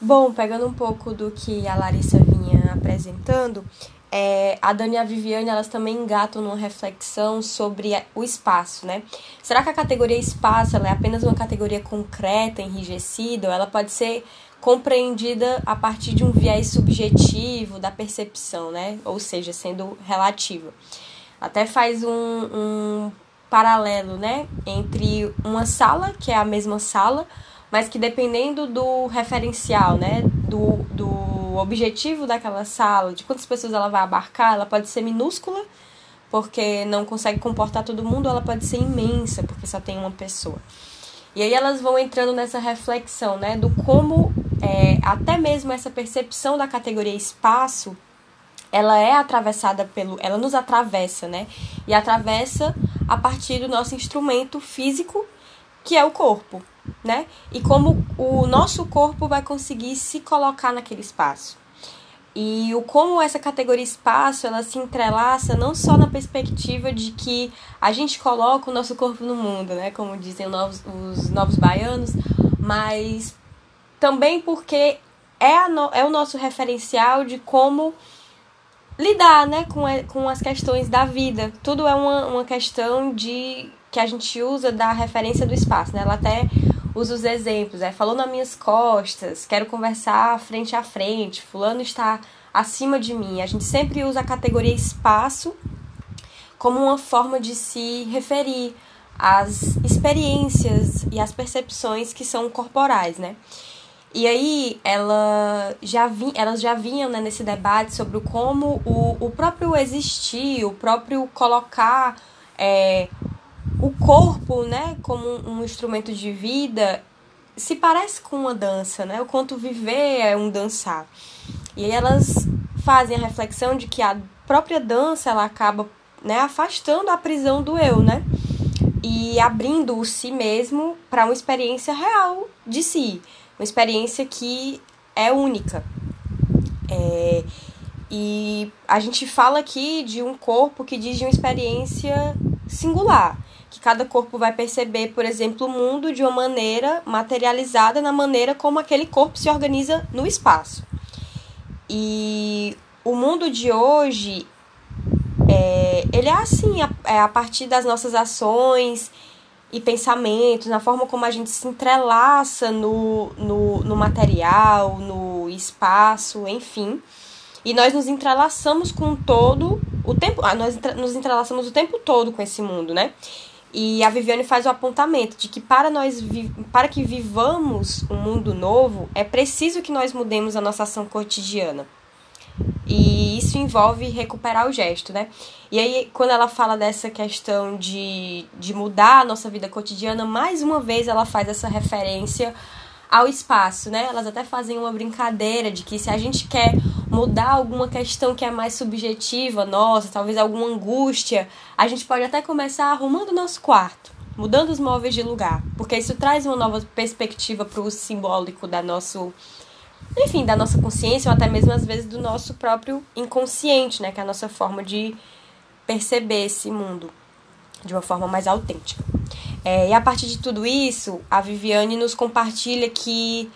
Bom, pegando um pouco do que a Larissa vinha apresentando, é, a Dani e a Viviane elas também engatam numa reflexão sobre o espaço, né? Será que a categoria espaço é apenas uma categoria concreta, enrijecida, ou ela pode ser compreendida a partir de um viés subjetivo da percepção, né? Ou seja, sendo relativa. Até faz um, um paralelo, né? Entre uma sala, que é a mesma sala, mas que dependendo do referencial, né, do, do objetivo daquela sala, de quantas pessoas ela vai abarcar, ela pode ser minúscula, porque não consegue comportar todo mundo, ela pode ser imensa, porque só tem uma pessoa. E aí elas vão entrando nessa reflexão, né, do como é, até mesmo essa percepção da categoria espaço, ela é atravessada pelo, ela nos atravessa, né, e atravessa a partir do nosso instrumento físico, que é o corpo né? E como o nosso corpo vai conseguir se colocar naquele espaço. E o como essa categoria espaço ela se entrelaça não só na perspectiva de que a gente coloca o nosso corpo no mundo, né, como dizem os novos, os novos baianos, mas também porque é, no, é o nosso referencial de como lidar né, com, com as questões da vida. Tudo é uma, uma questão de que a gente usa da referência do espaço. Né? Ela até uso os exemplos, é falou nas minhas costas, quero conversar frente a frente, fulano está acima de mim. A gente sempre usa a categoria espaço como uma forma de se referir às experiências e às percepções que são corporais, né? E aí ela já vi, elas já vinham né, nesse debate sobre como o, o próprio existir, o próprio colocar é, o corpo, né, como um instrumento de vida, se parece com uma dança, né? O quanto viver é um dançar. E elas fazem a reflexão de que a própria dança ela acaba, né, afastando a prisão do eu, né? E abrindo o si mesmo para uma experiência real de si, uma experiência que é única. É, e a gente fala aqui de um corpo que diz de uma experiência singular que cada corpo vai perceber, por exemplo, o mundo de uma maneira materializada na maneira como aquele corpo se organiza no espaço. E o mundo de hoje, é, ele é assim, a, é a partir das nossas ações e pensamentos, na forma como a gente se entrelaça no, no, no material, no espaço, enfim. E nós nos entrelaçamos com todo o tempo, ah, nós nos entrelaçamos o tempo todo com esse mundo, né? E a Viviane faz o apontamento de que para nós para que vivamos um mundo novo, é preciso que nós mudemos a nossa ação cotidiana. E isso envolve recuperar o gesto, né? E aí, quando ela fala dessa questão de, de mudar a nossa vida cotidiana, mais uma vez ela faz essa referência ao espaço, né? Elas até fazem uma brincadeira de que se a gente quer mudar alguma questão que é mais subjetiva, nossa, talvez alguma angústia, a gente pode até começar arrumando o nosso quarto, mudando os móveis de lugar, porque isso traz uma nova perspectiva para o simbólico da nosso enfim, da nossa consciência ou até mesmo às vezes do nosso próprio inconsciente, né, que é a nossa forma de perceber esse mundo de uma forma mais autêntica. É, e a partir de tudo isso, a Viviane nos compartilha que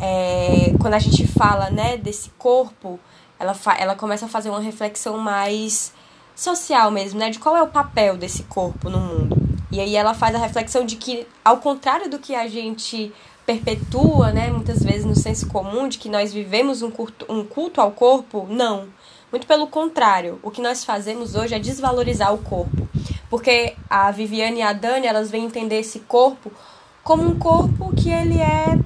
é, quando a gente fala né, desse corpo, ela, ela começa a fazer uma reflexão mais social mesmo, né? De qual é o papel desse corpo no mundo. E aí ela faz a reflexão de que, ao contrário do que a gente perpetua, né, muitas vezes no senso comum, de que nós vivemos um culto, um culto ao corpo, não. Muito pelo contrário, o que nós fazemos hoje é desvalorizar o corpo. Porque a Viviane e a Dani, elas vêm entender esse corpo como um corpo que ele é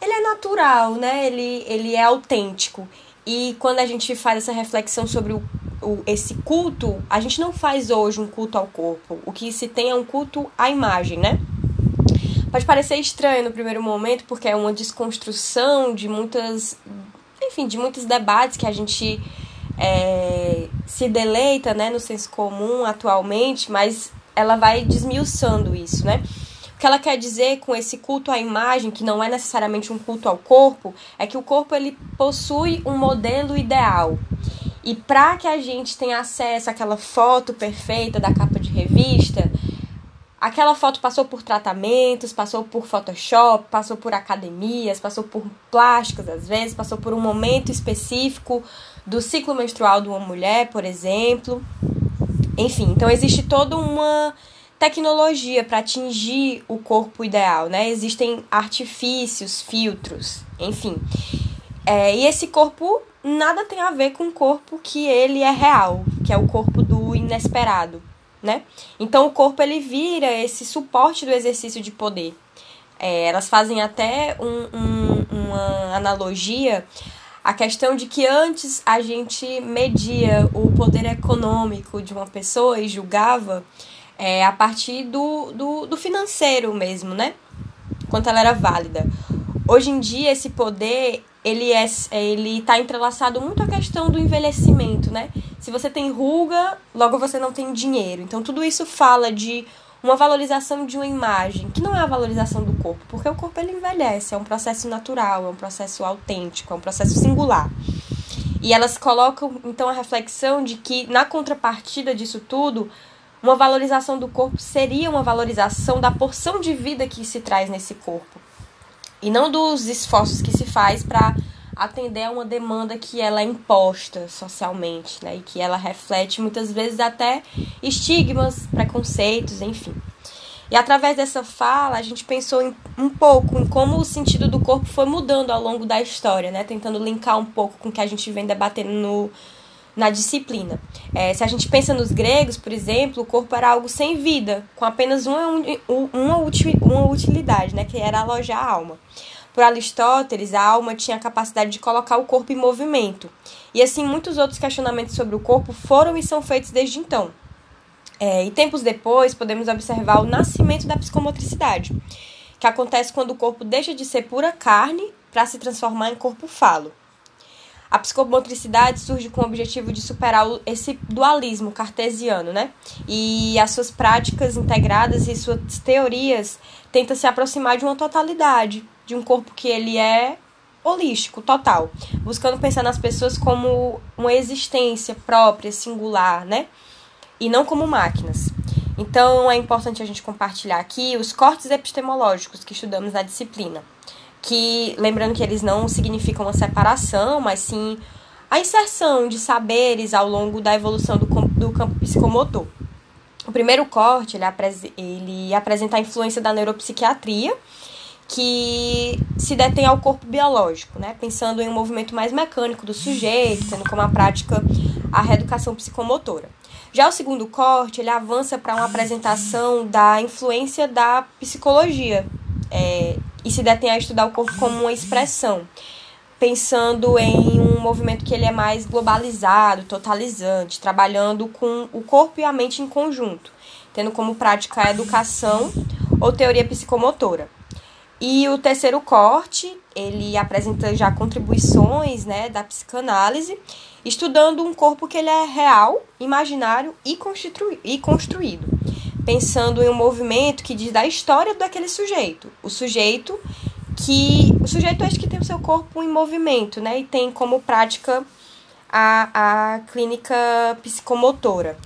ele é natural, né? Ele, ele é autêntico. E quando a gente faz essa reflexão sobre o, o, esse culto, a gente não faz hoje um culto ao corpo. O que se tem é um culto à imagem, né? Pode parecer estranho no primeiro momento, porque é uma desconstrução de muitas. Enfim, de muitos debates que a gente é, se deleita né, no senso comum atualmente, mas ela vai desmiuçando isso, né? O que ela quer dizer com esse culto à imagem, que não é necessariamente um culto ao corpo, é que o corpo ele possui um modelo ideal. E para que a gente tenha acesso àquela foto perfeita da capa de revista, aquela foto passou por tratamentos, passou por Photoshop, passou por academias, passou por plásticas às vezes, passou por um momento específico do ciclo menstrual de uma mulher, por exemplo. Enfim, então existe toda uma tecnologia para atingir o corpo ideal, né? Existem artifícios, filtros, enfim. É, e esse corpo nada tem a ver com o corpo que ele é real, que é o corpo do inesperado, né? Então o corpo ele vira esse suporte do exercício de poder. É, elas fazem até um, um, uma analogia a questão de que antes a gente media o poder econômico de uma pessoa e julgava é, a partir do, do, do financeiro mesmo, né? Quanto ela era válida. Hoje em dia, esse poder, ele é ele está entrelaçado muito à questão do envelhecimento, né? Se você tem ruga, logo você não tem dinheiro. Então, tudo isso fala de uma valorização de uma imagem, que não é a valorização do corpo, porque o corpo ele envelhece, é um processo natural, é um processo autêntico, é um processo singular. E elas colocam então a reflexão de que na contrapartida disso tudo, uma valorização do corpo seria uma valorização da porção de vida que se traz nesse corpo. E não dos esforços que se faz para atender a uma demanda que ela é imposta socialmente, né? E que ela reflete muitas vezes até estigmas, preconceitos, enfim. E através dessa fala, a gente pensou em, um pouco em como o sentido do corpo foi mudando ao longo da história, né? Tentando linkar um pouco com o que a gente vem debatendo no, na disciplina. É, se a gente pensa nos gregos, por exemplo, o corpo era algo sem vida, com apenas uma, uma, uma utilidade, né, que era alojar a alma. Por Aristóteles, a alma tinha a capacidade de colocar o corpo em movimento. E assim, muitos outros questionamentos sobre o corpo foram e são feitos desde então. É, e tempos depois, podemos observar o nascimento da psicomotricidade, que acontece quando o corpo deixa de ser pura carne para se transformar em corpo falo. A psicomotricidade surge com o objetivo de superar esse dualismo cartesiano, né? E as suas práticas integradas e suas teorias tentam se aproximar de uma totalidade, de um corpo que ele é holístico, total, buscando pensar nas pessoas como uma existência própria, singular, né? E não como máquinas. Então é importante a gente compartilhar aqui os cortes epistemológicos que estudamos na disciplina que lembrando que eles não significam uma separação, mas sim a inserção de saberes ao longo da evolução do, do campo psicomotor. O primeiro corte ele, apres ele apresenta a influência da neuropsiquiatria, que se detém ao corpo biológico, né? pensando em um movimento mais mecânico do sujeito, tendo como a prática a reeducação psicomotora. Já o segundo corte, ele avança para uma apresentação da influência da psicologia, é, e se detém a estudar o corpo como uma expressão, pensando em um movimento que ele é mais globalizado, totalizante, trabalhando com o corpo e a mente em conjunto, tendo como prática a educação ou teoria psicomotora. E o terceiro corte, ele apresenta já contribuições né, da psicanálise, estudando um corpo que ele é real, imaginário e, e construído pensando em um movimento que diz da história daquele sujeito. O sujeito que. O sujeito é que tem o seu corpo em movimento, né? E tem como prática a, a clínica psicomotora.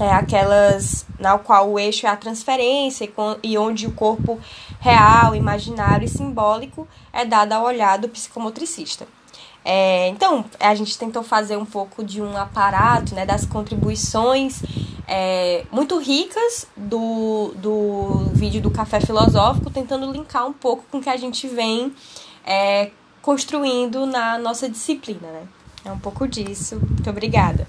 É aquelas na qual o eixo é a transferência e onde o corpo real, imaginário e simbólico é dado ao olhar do psicomotricista. É, então, a gente tentou fazer um pouco de um aparato né, das contribuições é, muito ricas do, do vídeo do Café Filosófico, tentando linkar um pouco com o que a gente vem é, construindo na nossa disciplina. Né? É um pouco disso. Muito obrigada.